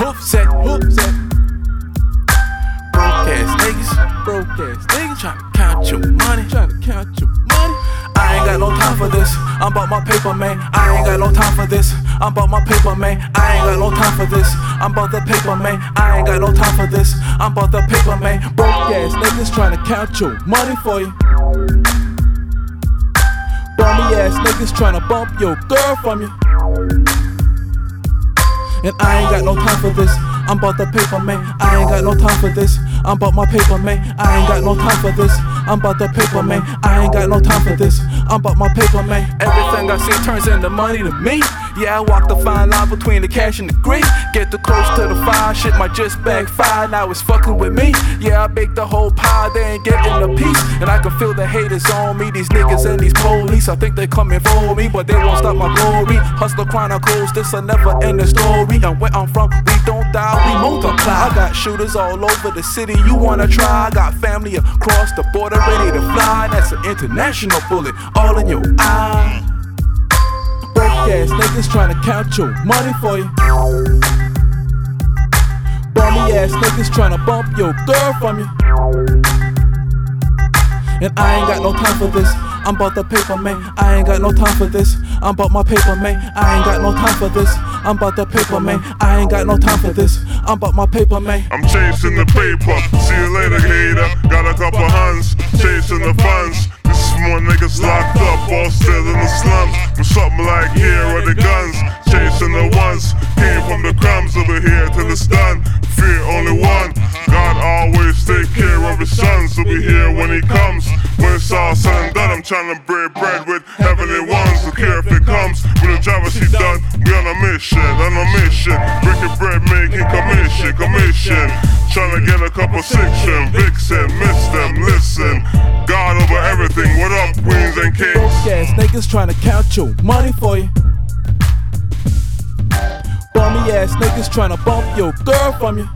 Hoof set, hoof set. Broke ass niggas, broke ass niggas tryna count your money, tryna count your money. I ain't got no time for this. I'm about my paper, man. I ain't got no time for this. I'm about my paper, man. I ain't got no time for this. I'm about the paper, man. I ain't got no time for this. I'm about the paper, man. Broke ass niggas tryna count your money for you. Bummy ass niggas tryna bump your girl from you. And I ain't got no time for this. I'm about the paper, man. I ain't got no time for this. I'm about my paper, man. I ain't got no time for this. I'm about the paper, man. I ain't got no time for this. I'm about my paper, man. Everything I see turns into money to me. Yeah, I walk the fine line between the cash and the greed. Get too close to the fire, shit might just backfire. Now it's fucking with me. Yeah, I bake the whole pie, they ain't getting a piece. And I can feel the haters on me. These niggas and these police, I think they coming for me, but they won't stop my glory. Hustler Chronicles, this a never ending story. And where I'm from, we don't die, we multiply. I got shooters all over the city, you wanna try? I got family across the border ready to fly. That's an international bullet, all in your eye. Broke ass niggas tryna count your money for you. Bummy ass niggas tryna bump your girl from you. And I ain't got no time for this. I'm about the paper, man. I ain't got no time for this. I'm about my paper, man. I ain't got no time for this. I'm about the paper, man. I ain't got no time for this. I'm about my paper, man. I'm chasing the paper. See you later, hater. Got a couple hands. Chasing the funds. This is more niggas locked up, all still in the slums. With something like here are the guns. Chasing the ones. Came from the crumbs over here till it's done. Fear only one. God always take care of his sons. He'll be here when he comes. When it's all said and done, I'm trying to break bread with When he done, we on a mission, on a mission. Breaking bread, making commission, commission. Trying to get a couple section, vixen, miss them, listen. God over everything. What up, queens and kings? Broke ass niggas tryna count your money for you. Bummy ass niggas tryna bump your girl from you.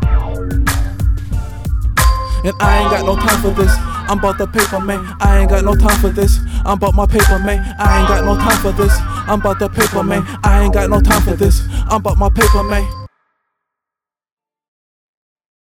And I ain't got no time for this. I'm about the paper, man. I ain't got no time for this. I'm about my paper, man. I ain't got no time for this. I'm about the paper, man. I ain't got no time for this. I'm about my paper, man.